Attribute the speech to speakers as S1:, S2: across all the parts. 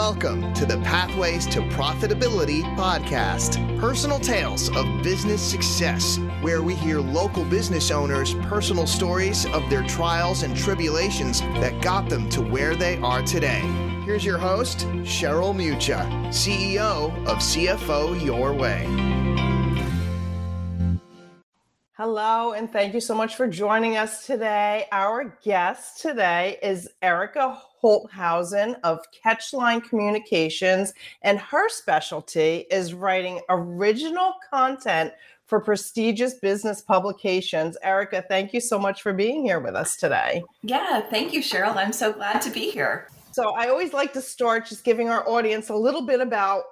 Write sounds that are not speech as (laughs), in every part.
S1: Welcome to the Pathways to Profitability podcast, personal tales of business success, where we hear local business owners' personal stories of their trials and tribulations that got them to where they are today. Here's your host, Cheryl Mucha, CEO of CFO Your Way.
S2: Hello, and thank you so much for joining us today. Our guest today is Erica Holthausen of Catchline Communications, and her specialty is writing original content for prestigious business publications. Erica, thank you so much for being here with us today.
S3: Yeah, thank you, Cheryl. I'm so glad to be here.
S2: So, I always like to start just giving our audience a little bit about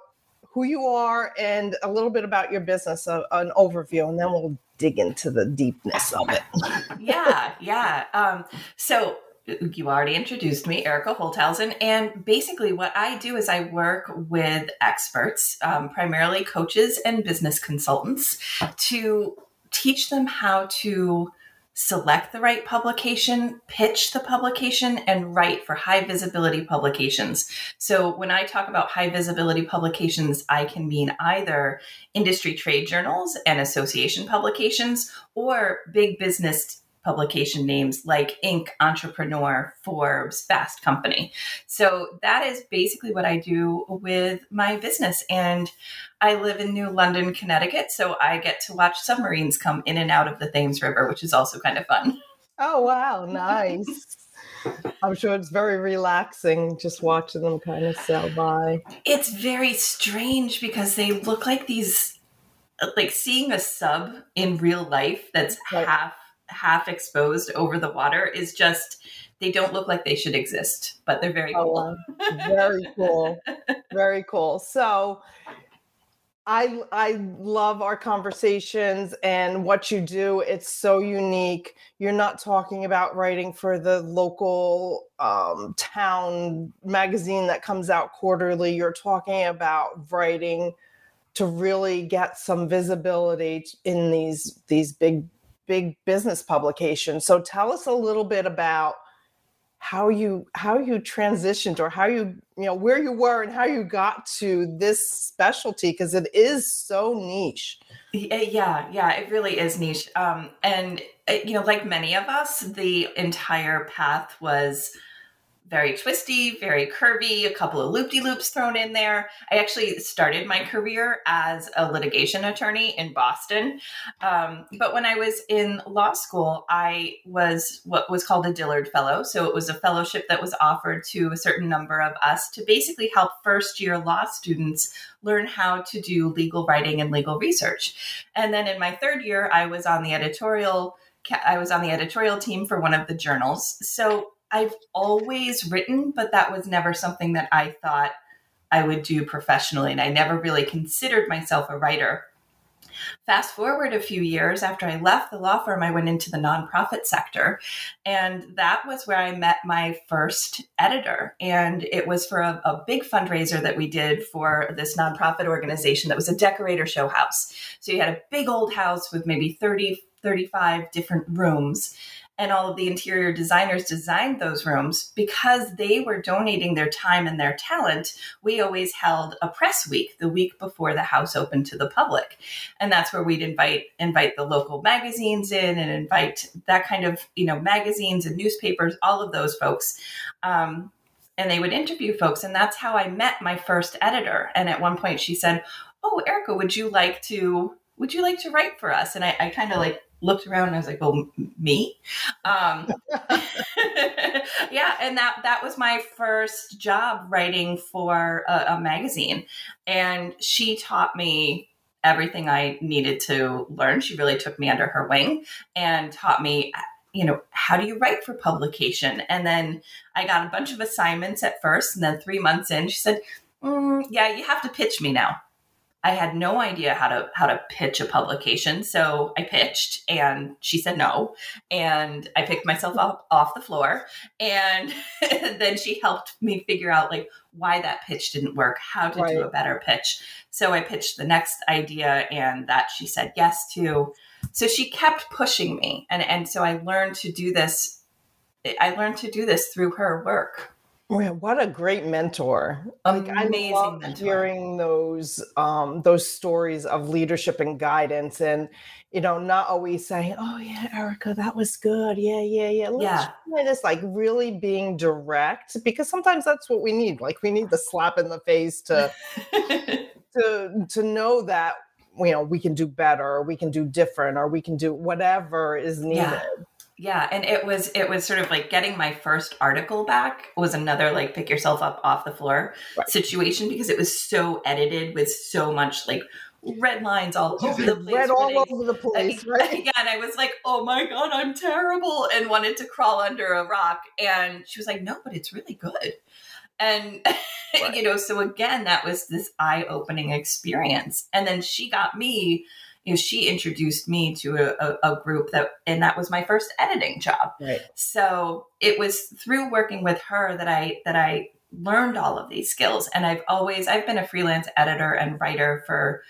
S2: who you are and a little bit about your business, a, an overview, and then we'll dig into the deepness of it. (laughs)
S3: yeah, yeah. Um, so, you already introduced me, Erica Holthausen. And basically, what I do is I work with experts, um, primarily coaches and business consultants, to teach them how to select the right publication, pitch the publication, and write for high visibility publications. So, when I talk about high visibility publications, I can mean either industry trade journals and association publications or big business publication names like Inc., Entrepreneur, Forbes, Fast Company. So that is basically what I do with my business. And I live in New London, Connecticut. So I get to watch submarines come in and out of the Thames River, which is also kind of fun.
S2: Oh, wow. Nice. (laughs) I'm sure it's very relaxing just watching them kind of sail by.
S3: It's very strange because they look like these, like seeing a sub in real life that's right. half half exposed over the water is just they don't look like they should exist, but they're very cool.
S2: Oh, very cool. (laughs) Very cool. So I I love our conversations and what you do. It's so unique. You're not talking about writing for the local um, town magazine that comes out quarterly. You're talking about writing to really get some visibility in these these big big business publication. So tell us a little bit about how you how you transitioned or how you you know where you were and how you got to this specialty because it is so niche
S3: yeah yeah it really is niche um and uh, you know like many of us the entire path was very twisty, very curvy, a couple of loop de loops thrown in there. I actually started my career as a litigation attorney in Boston. Um, but when I was in law school, I was what was called a Dillard Fellow. So it was a fellowship that was offered to a certain number of us to basically help first year law students learn how to do legal writing and legal research. And then in my third year, I was on the editorial. I was on the editorial team for one of the journals. So I've always written, but that was never something that I thought I would do professionally. And I never really considered myself a writer. Fast forward a few years after I left the law firm, I went into the nonprofit sector. And that was where I met my first editor. And it was for a, a, big fundraiser that we did for this nonprofit organization that was a decorator show house. So you had a big old house with maybe 30, 35 different rooms and all of the interior designers designed those rooms because they were donating their time and their talent we always held a press week the week before the house opened to the public. And that's where we'd invite invite the local magazines in and invite that kind of you know magazines and newspapers all of those folks. Um, and they would interview folks and that's how i met my first editor. And at one point she said oh erica would you like to would you like to write for us? And i, I kind of like looked around and I was like, "Well, me." Um, (laughs) yeah, and that that was my first job writing for a, a, magazine, and she taught me everything I needed to learn. She really took me under her wing and taught me. You know, how do you write for publication? And then I got a bunch of assignments at first. And then three months in, she said, mm, Yeah, you have to pitch me now. I had no idea how to how to pitch a publication. So I pitched and she said no. And I picked myself up off the floor. And (laughs) then she helped me figure out like why that pitch didn't work, how to right. do a better pitch. So I pitched the next idea and that she said yes to. So she kept pushing me. And and so I learned to do this I learned to do this through her work.
S2: What a great mentor!
S3: Amazing like, I love
S2: mentor. hearing those um, those stories of leadership and guidance, and you know, not always saying, "Oh yeah, Erica, that was good. Yeah, yeah, yeah." Let's
S3: yeah,
S2: just like really being direct because sometimes that's what we need. Like we need the slap in the face to (laughs) to to know that you know we can do better, or we can do different, or we can do whatever is needed.
S3: Yeah yeah and it was it was sort of like getting my first article back was another like pick yourself up off the floor right. situation because it was so edited with so much like red lines all oh, over the place
S2: red all over the place right
S3: yeah and i was like oh my god i'm terrible and wanted to crawl under a rock and she was like no but it's really good and (laughs) right. you know so again that was this eye-opening experience and then she got me you know, she introduced me to a, a, a, group that, and that was my first editing job.
S2: Right.
S3: So it was through working with her that I that I learned all of these skills. And I've always I've been a freelance editor and writer for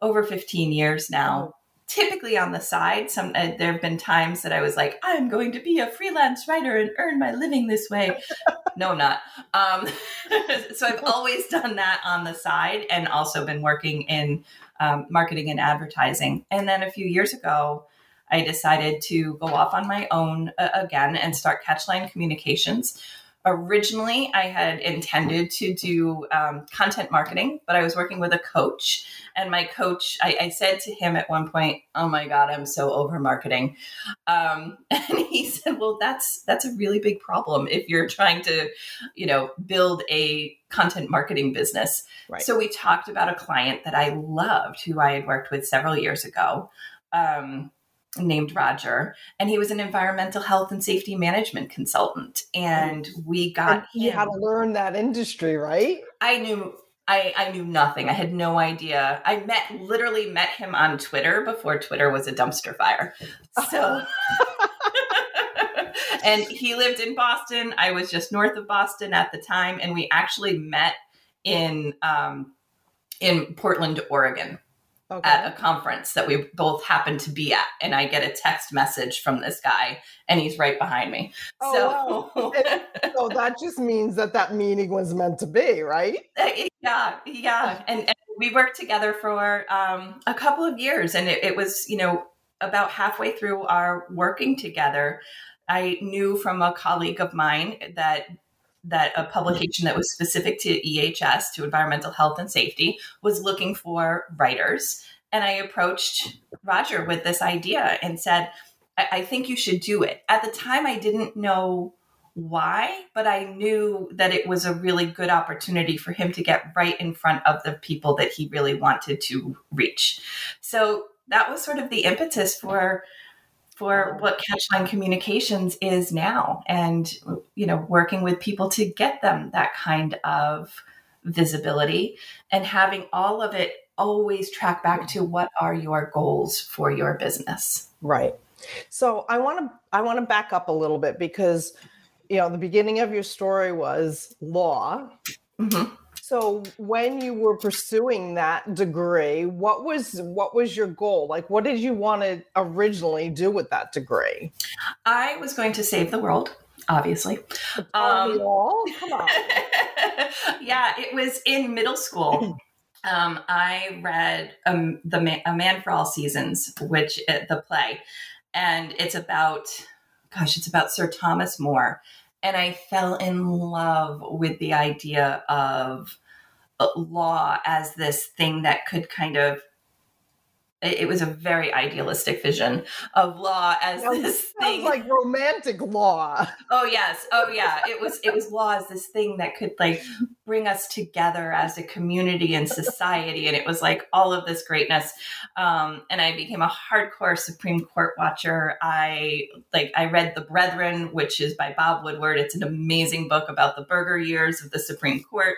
S3: over 15 years now. Typically on the side, some uh, there have been times that I was like, I'm going to be a freelance writer and earn my living this way. (laughs) no, I'm not. Um, (laughs) so I've always done that on the side, and also been working in um, marketing and advertising. And then a few years ago, I decided to go off on my own uh, again and start Catchline Communications. Originally, I had intended to do um, content marketing, but I was working with a coach. And my coach, I, I, said to him at one point, "Oh my God, I'm so over marketing," um, (laughs) and he said, "Well, that's that's a really big problem if you're trying to, you know, build a content marketing business." Right. So we talked about a client that I loved, who I had worked with several years ago. Um, named Roger, and he was an environmental health and safety management consultant. And we got and
S2: had to learn that industry, right?
S3: I knew I, I knew nothing. I had no idea. I met literally met him on Twitter before Twitter was a dumpster fire. So (laughs) (laughs) and he lived in Boston. I was just north of Boston at the time, and we actually met in um, in Portland, Oregon okay. at a conference that we both happen to be at and i get a text message from this guy and he's right behind me
S2: oh, so wow. (laughs) so that just means that that meeting was meant to be right
S3: uh, yeah yeah and, and we worked together for um, a couple of years and it, it was you know about halfway through our working together i knew from a colleague of mine that that a publication that was specific to EHS, to environmental health and safety, was looking for writers. And I approached Roger with this idea and said, I, I think you should do it. At the time, I didn't know why, but I knew that it was a really good opportunity for him to get right in front of the people that he really wanted to reach. So that was sort of the impetus for for what Catchline Communications is now and you know working with people to get them that kind of visibility and having all of it always track back to what are your goals for your business.
S2: Right. So I want to I want to back up a little bit because you know the beginning of your story was law. Mm-hmm. So when you were pursuing that degree, what was what was your goal? Like what did you want to originally do with that degree?
S3: I was going to save the world obviously. (laughs)
S2: Um, Come on. (laughs)
S3: yeah, it was in middle school. (clears throat) Um, I read um, the Man, A Man for All Seasons, which uh, the play, and it's about, gosh, it's about Sir Thomas More, and I fell in love with the idea of uh, law as this thing that could kind of it was a very idealistic vision of law as sounds, this thing.
S2: like romantic law.
S3: Oh yes. Oh yeah. It was it was law as this thing that could like bring us together as a community and (laughs) society and it was like all of this greatness. Um, and i became a hardcore supreme court watcher. I like i read the brethren which is by bob woodward. It's an amazing book about the burger years of the supreme court.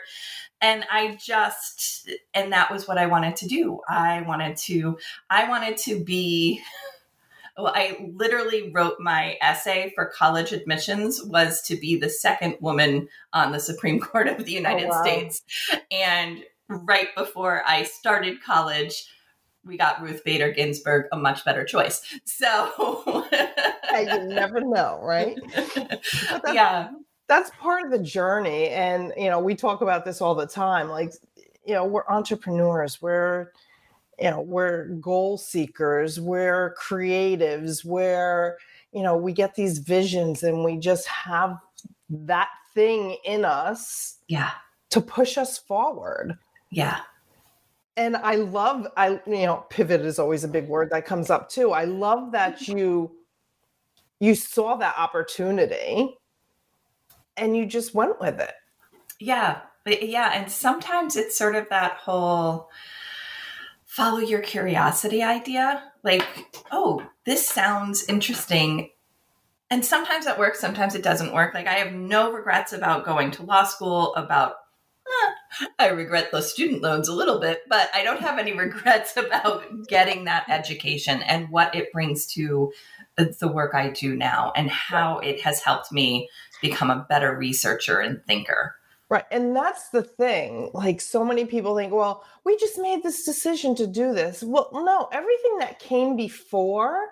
S3: And i just and that was what i wanted to do. I wanted to i wanted to be well i literally wrote my essay for college admissions was to be the second woman on the supreme (laughs) court of the oh, united oh, wow. states and right before i started college we got Ruth Bader Ginsburg a much better choice. So (laughs)
S2: you never know, right? (laughs)
S3: yeah
S2: that's part of the journey and you know we talk about this all the time like you know we're entrepreneurs we're you know we're goal seekers we're creatives we're you know we get these visions and we just have that thing in us
S3: yeah.
S2: to push us forward.
S3: Yeah.
S2: And i love i you know pivot is always a big word that comes up too. I love that (laughs) you you saw that opportunity and you just went with it.
S3: Yeah yeah and sometimes it's sort of that whole follow your curiosity idea. Like oh this sounds interesting. And sometimes that works sometimes it doesn't work. Like i have no regrets about going to law school about eh, i regret the student loans a little bit but i don't have any (laughs) regrets about getting that education and what it brings to the work i do now and how it has helped me become a better researcher and thinker
S2: Right. And that's the thing. Like so many people think, well, we just made this decision to do this. Well, no, everything that came before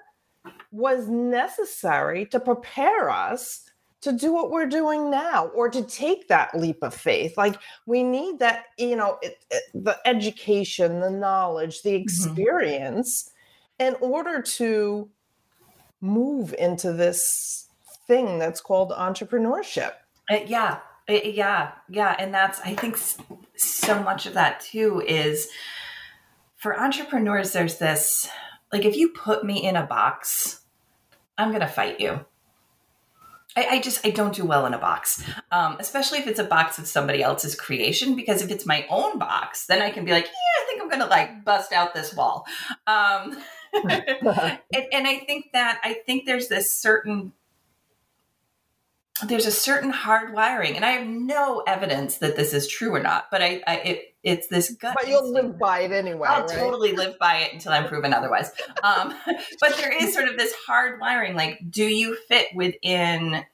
S2: was necessary to prepare us to do what we're doing now or to take that leap of faith. Like we need that, you know, it, it, the education, the knowledge, the mm-hmm. experience mm-hmm. in order to move into this thing that's called entrepreneurship.
S3: Uh, yeah, yeah, yeah. And that's, I think so much of that too is for entrepreneurs, there's this like, if you put me in a box, I'm going to fight you. I, I, just I don't do well in a box, um, especially if it's a box of somebody else's creation. Because if it's my own box, then I can be like, yeah, I think I'm gonna like bust out this wall. Um, (laughs) (laughs) and, and I think that I think there's this certain there's a certain hard wiring, and I have no evidence that this is true or not. But I, I it, it's this gut.
S2: But you'll live by it anyway.
S3: I'll
S2: right?
S3: totally live by it until I'm proven otherwise. Um, (laughs) but there is sort of this hard wiring. Like, do you fit within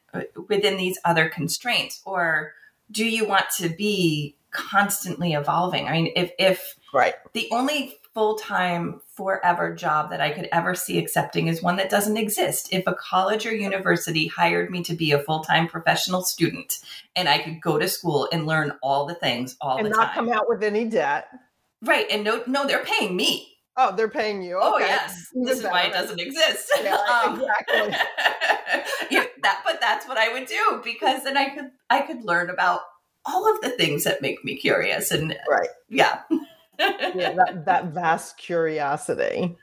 S3: within these other constraints, or do you want to be constantly evolving? I mean, if if
S2: right,
S3: the only full time, forever job that I could ever see accepting is one that doesn't exist. If a college or university hired me to be a full time professional student and I could go to school and learn all the things all
S2: and
S3: the
S2: time. And not come out with any debt.
S3: Right. And no, no, they're paying me.
S2: Oh, they're paying you.
S3: Oh, okay. Oh, yes. This is why it doesn't exist.
S2: Yeah, (laughs) um, exactly. (laughs)
S3: yeah, that, but that's what I would do because then I could I could learn about all of the things that make me curious and
S2: right.
S3: Yeah
S2: yeah, that, that vast curiosity.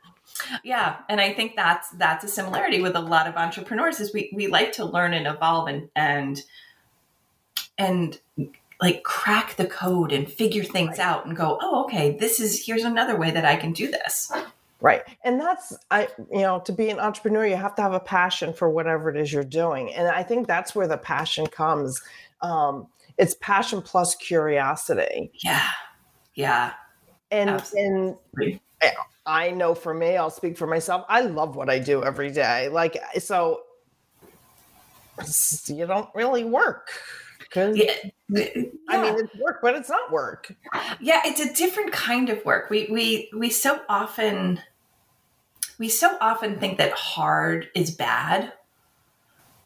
S3: Yeah, and I think that's that's a similarity with a lot of entrepreneurs is we we like to learn and evolve and and and like crack the code and figure things right. out and go, "Oh, okay, this is here's another way that I can do this."
S2: Right. And that's I you know, to be an entrepreneur, you have to have a passion for whatever it is you're doing. And I think that's where the passion comes. Um it's passion plus curiosity.
S3: Yeah. Yeah
S2: and Absolutely. and I know for me, I'll speak for myself. I love what I do every day. Like so, you don't really work. Yeah. yeah. I mean, it's work, but it's not work.
S3: Yeah, it's a different kind of work. We we we so often we so often think that hard is bad.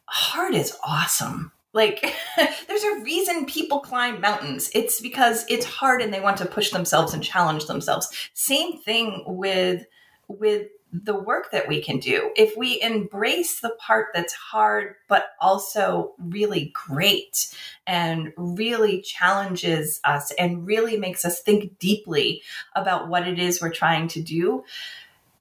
S3: Hard is awesome. Like, (laughs) there's a reason people climb mountains. It's because it's hard and they want to push themselves and challenge themselves. Same thing with with the work that we can do. If we embrace the part that's hard, but also really great and really challenges us and really makes us think deeply about what it is we're trying to do,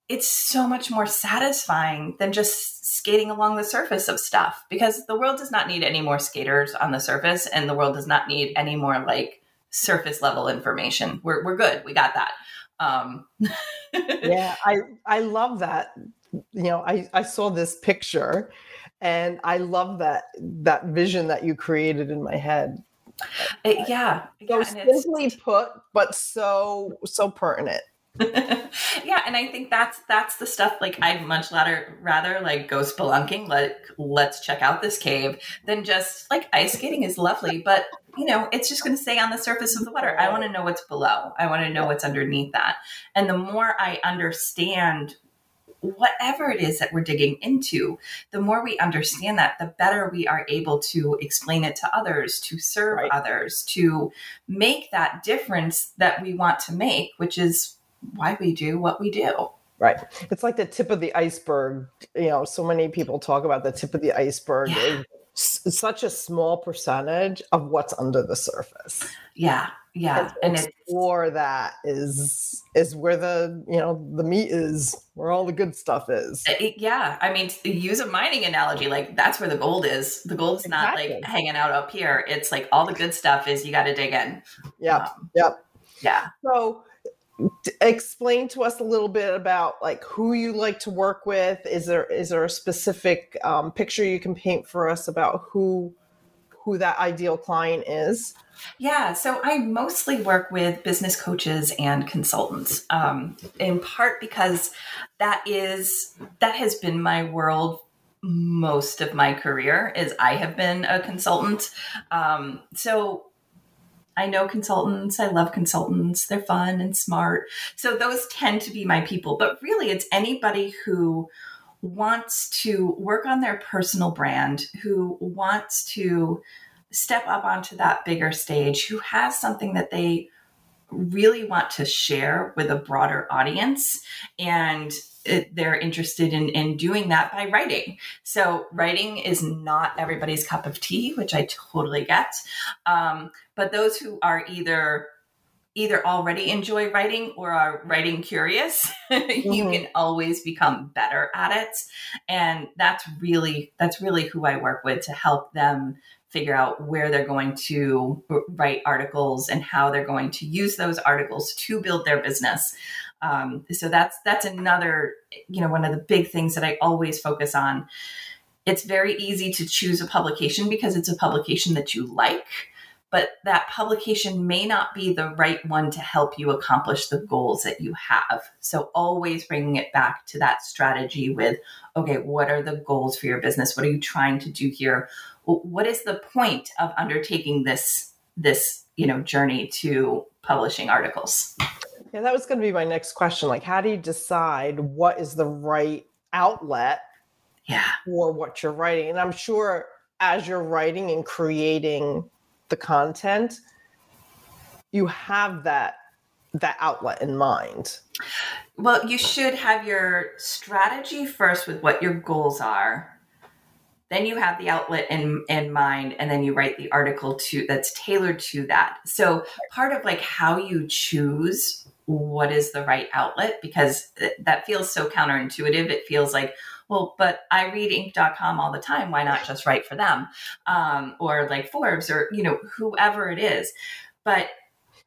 S3: it's so much more satisfying than just skating along the surface of stuff because the world does not need any more skaters on the surface and the world does not need any more like surface level information. We're, we're good. We got that. Um. (laughs)
S2: yeah, I, I love that. You know, I, I saw this picture and I love that, that vision that you created in my head.
S3: It, yeah.
S2: So yeah, simply put, but so, so pertinent.
S3: Yeah, and I think that's that's the stuff like I'd much rather rather like go spelunking, like let's check out this cave, than just like ice skating is lovely, but you know, it's just gonna stay on the surface of the water. I want to know what's below. I want to know what's underneath that. And the more I understand whatever it is that we're digging into, the more we understand that, the better we are able to explain it to others, to serve right. others, to make that difference that we want to make, which is why we do what we do.
S2: Right. It's like the tip of the iceberg. You know, so many people talk about the tip of the iceberg. Yeah. It's such a small percentage of what's under the surface.
S3: Yeah. Yeah.
S2: And, and explore that is is where the you know the meat is, where all the good stuff is.
S3: It, yeah. I mean, use a mining analogy, like that's where the gold is. The gold's exactly. not like hanging out up here. It's like all the good stuff is you got to dig in.
S2: Yeah. Um, yep.
S3: Yeah.
S2: So explain to us a little bit about like who you like to work with. Is there is there a specific um, picture you can paint for us about who who that ideal client is?
S3: Yeah so i mostly work with business coaches and consultants um, in part because that is that has been my world most of my career is i have been a consultant. Um, so I know consultants. I love consultants. They're fun and smart. So those tend to be my people. But really, it's anybody who wants to work on their personal brand, who wants to step up onto that bigger stage, who has something that they really want to share with a broader audience and it, they're interested in, in doing that by writing. So writing is not everybody's cup of tea, which I totally get. Um, but those who are either either already enjoy writing or are writing curious (laughs) mm-hmm. you can always become better at it and that's really that's really who i work with to help them figure out where they're going to write articles and how they're going to use those articles to build their business um, so that's that's another you know one of the big things that i always focus on it's very easy to choose a publication because it's a publication that you like but that publication may not be the right one to help you accomplish the goals that you have. So always bringing it back to that strategy with, okay, what are the goals for your business? What are you trying to do here? What is the point of undertaking this this you know journey to publishing articles?
S2: Yeah, that was going to be my next question. Like, how do you decide what is the right outlet
S3: yeah.
S2: for what you're writing? And I'm sure as you're writing and creating the content, you have that that outlet in mind.
S3: Well, you should have your strategy first with what your goals are. Then you have the outlet in, in mind, and then you write the article to that's tailored to that. So part of like how you choose what is the right outlet, because that feels so counterintuitive. It feels like, well, but I read Inc.com all the time. Why not just write for them? Um, or like Forbes or, you know, whoever it is. But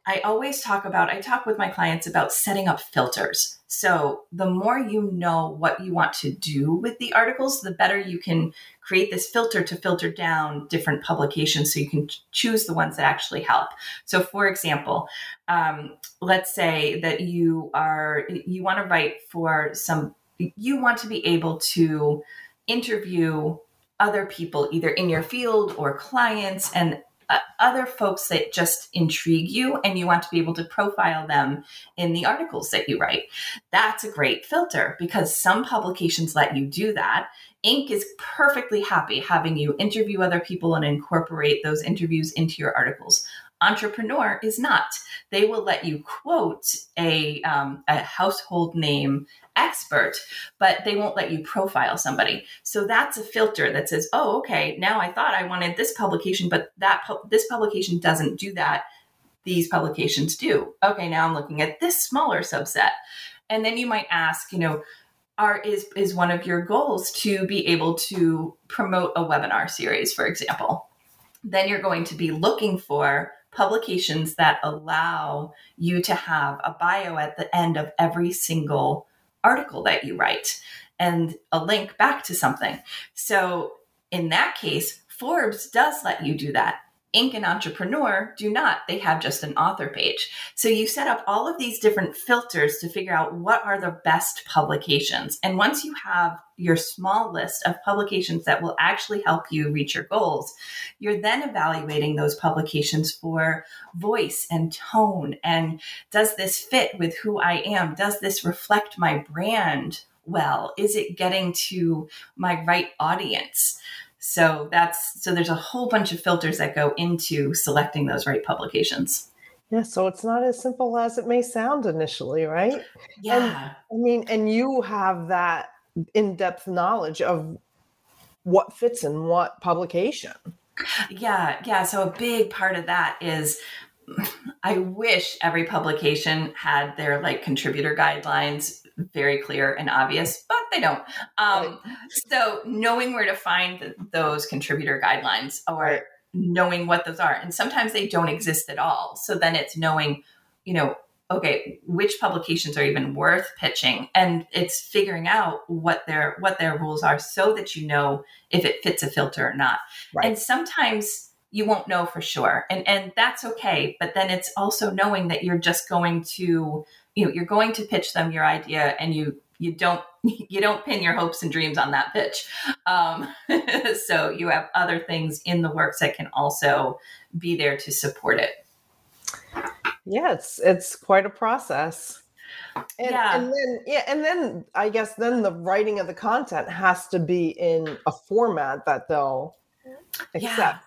S3: I always talk about, I talk with my clients about setting up filters. So the more you know what you want to do with the articles, the better you can create this filter to filter down different publications so you can choose the ones that actually help. So for example, um, let's say that you are, you want to write for some you want to be able to interview other people either in your field or clients and uh, other folks that just intrigue you and you want to be able to profile them in the articles that you write. That's a great filter because some publications let you do that. Inc. is perfectly happy having you interview other people and incorporate those interviews into your articles. Entrepreneur is not. They will let you quote a, um, a household name expert, but they won't let you profile somebody. So that's a filter that says, oh, okay, now I thought I wanted this publication, but that pu- this publication doesn't do that. These publications do. Okay, now I'm looking at this smaller subset. And then you might ask, you know, are is is one of your goals to be able to promote a webinar series, for example? Then you're going to be looking for publications that allow you to have a bio at the end of every single article that you write and a link back to something. So in that case, Forbes does let you do that. Inc. and Entrepreneur do not. They have just an author page. So you set up all of these different filters to figure out what are the best publications. And once you have your small list of publications that will actually help you reach your goals, you're then evaluating those publications for voice and tone. And does this fit with who I am? Does this reflect my brand? well? Is it getting to my right audience? So that's so there's a whole bunch of filters that go into selecting those right publications.
S2: Yeah, so it's not as simple as it may sound initially, right?
S3: Yeah.
S2: And, I mean, and you have that in-depth knowledge of what fits in what publication.
S3: Yeah, yeah. So a big part of that is I wish every publication had their like contributor guidelines very clear and obvious, but they don't. Um, right. So knowing where to find those contributor guidelines or right. knowing what those are, and sometimes they don't exist at all. So then it's knowing, you know, okay, which publications are even worth pitching, and it's figuring out what their what their rules are so that you know if it fits a filter or not. Right. And sometimes you won't know for sure and and that's okay but then it's also knowing that you're just going to you know you're going to pitch them your idea and you you don't (laughs) you don't pin your hopes and dreams on that pitch um, (laughs) so you have other things in the works that can also be there to support it
S2: yeah it's it's quite a process and, yeah. and then yeah and then i guess then the writing of the content has to be in a format that they'll accept
S3: yeah.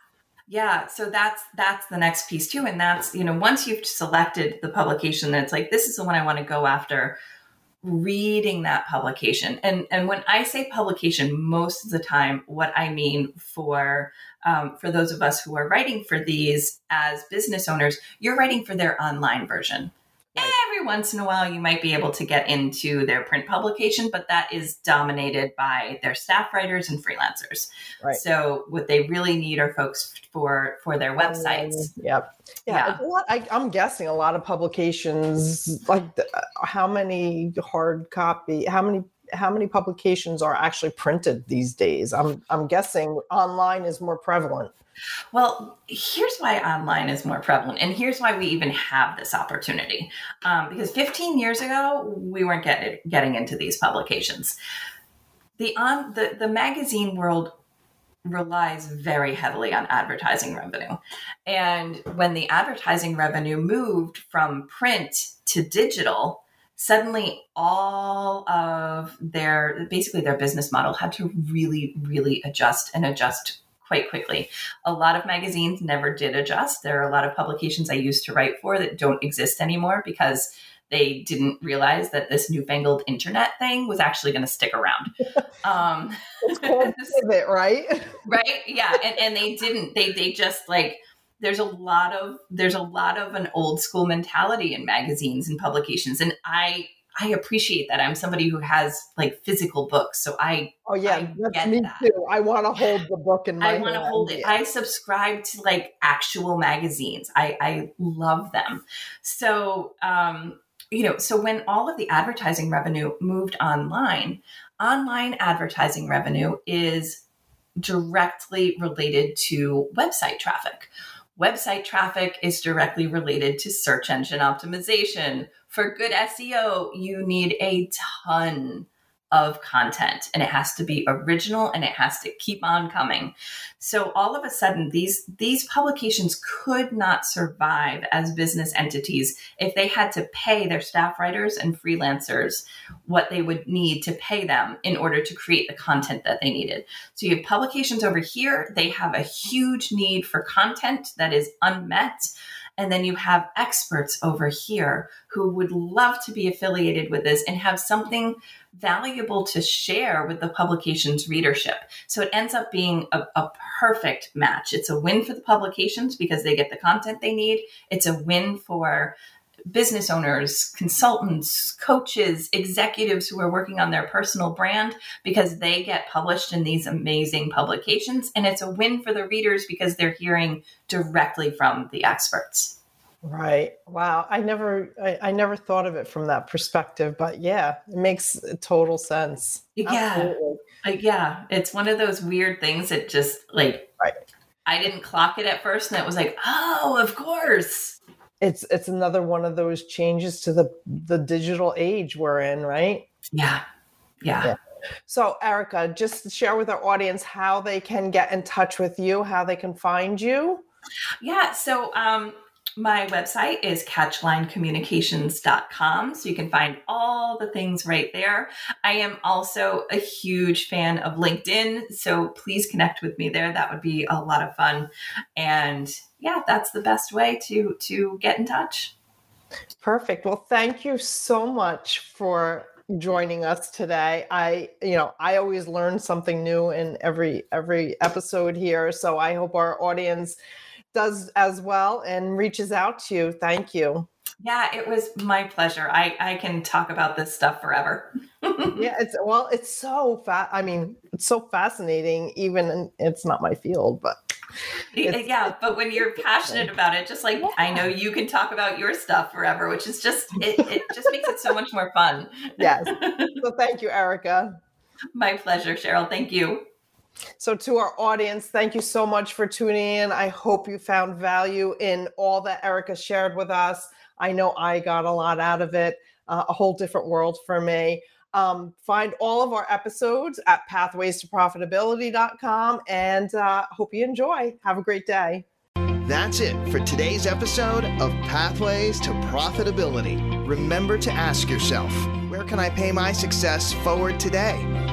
S3: Yeah, so that's that's the next piece too, and that's you know once you've selected the publication, that's like this is the one I want to go after. Reading that publication, and and when I say publication, most of the time, what I mean for um, for those of us who are writing for these as business owners, you're writing for their online version. Every once in a while, you might be able to get into their print publication, but that is dominated by their staff writers and freelancers. Right. So, what they really need are folks for for their websites.
S2: yep. Yeah. yeah. Lot, I, am guessing a lot of publications, like the, uh, how many hard copy, how many how many publications are actually printed these days? I'm I'm guessing online is more prevalent.
S3: Well, here's why online is more prevalent, and here's why we even have this opportunity. Um, because 15 years ago, we weren't get, getting into these publications. The on the the magazine world relies very heavily on advertising revenue. And when the advertising revenue moved from print to digital, suddenly all of their basically their business model had to really really adjust and adjust quite quickly. A lot of magazines never did adjust. There are a lot of publications I used to write for that don't exist anymore because they didn't realize that this newfangled internet thing was actually going to stick around. (laughs) Um,
S2: it's (laughs) called pivot, right?
S3: right? Yeah, and, and they didn't. They they just like there's a lot of there's a lot of an old school mentality in magazines and publications, and I I appreciate that. I'm somebody who has like physical books, so I
S2: oh yeah, I that's me that. too. I want to hold the book in my.
S3: I want to hold it. I subscribe to like actual magazines. I I love them. So um, you know, so when all of the advertising revenue moved online, online advertising revenue is directly related to website traffic. Website traffic is directly related to search engine optimization. For good SEO, you need a ton of content and it has to be original and it has to keep on coming. So all of a sudden these these publications could not survive as business entities if they had to pay their staff writers and freelancers what they would need to pay them in order to create the content that they needed. So you have publications over here, they have a huge need for content that is unmet and then you have experts over here who would love to be affiliated with this and have something valuable to share with the publication's readership. So it ends up being a, a, perfect match. It's a win for the publications because they get the content they need. It's a win for business owners, consultants, coaches, executives who are working on their personal brand because they get published in these amazing publications. And it's a win for the readers because they're hearing directly from the experts.
S2: Right. Wow. I never I, I never thought of it from that perspective, but yeah, it makes total sense.
S3: Yeah. Uh, yeah. It's one of those weird things that just like right. I didn't clock it at first and it was like, oh, of course
S2: it's it's another one of those changes to the the digital age we're in, right?
S3: Yeah. Yeah. yeah.
S2: So, Erica, just share with our audience how they can get in touch with you, how they can find you.
S3: Yeah. So, um, My website is catchlinecommunications.com, so you can find all the things right there. I am also a huge fan of LinkedIn, so please connect with me there. That would be a lot of fun. And yeah, that's the best way to to get in touch.
S2: Perfect. Well, thank you so much for joining us today. I, you know, I always learn something new in every every episode here, so I hope our audience does as well and reaches out to you. Thank you.
S3: Yeah, it was my pleasure. I I can talk about this stuff forever. (laughs)
S2: yeah, it's well, it's so fat. I mean, it's so fascinating. Even it's not my field, but
S3: yeah. But when you're passionate about it, just like yeah. I know you can talk about your stuff forever, which is just it. It just makes it so much more fun.
S2: yes. (laughs) So thank you, Erica.
S3: My pleasure, Cheryl. Thank you.
S2: So, to our audience, thank you so much for tuning in. I hope you found value in all that Erica shared with us. I know I got a lot out of it, uh, a whole different world for me. Um, find all of our episodes at pathways to profitability.com and uh, hope you enjoy. Have a great day.
S1: That's it for today's episode of Pathways to Profitability. Remember to ask yourself, where can I pay my success forward today?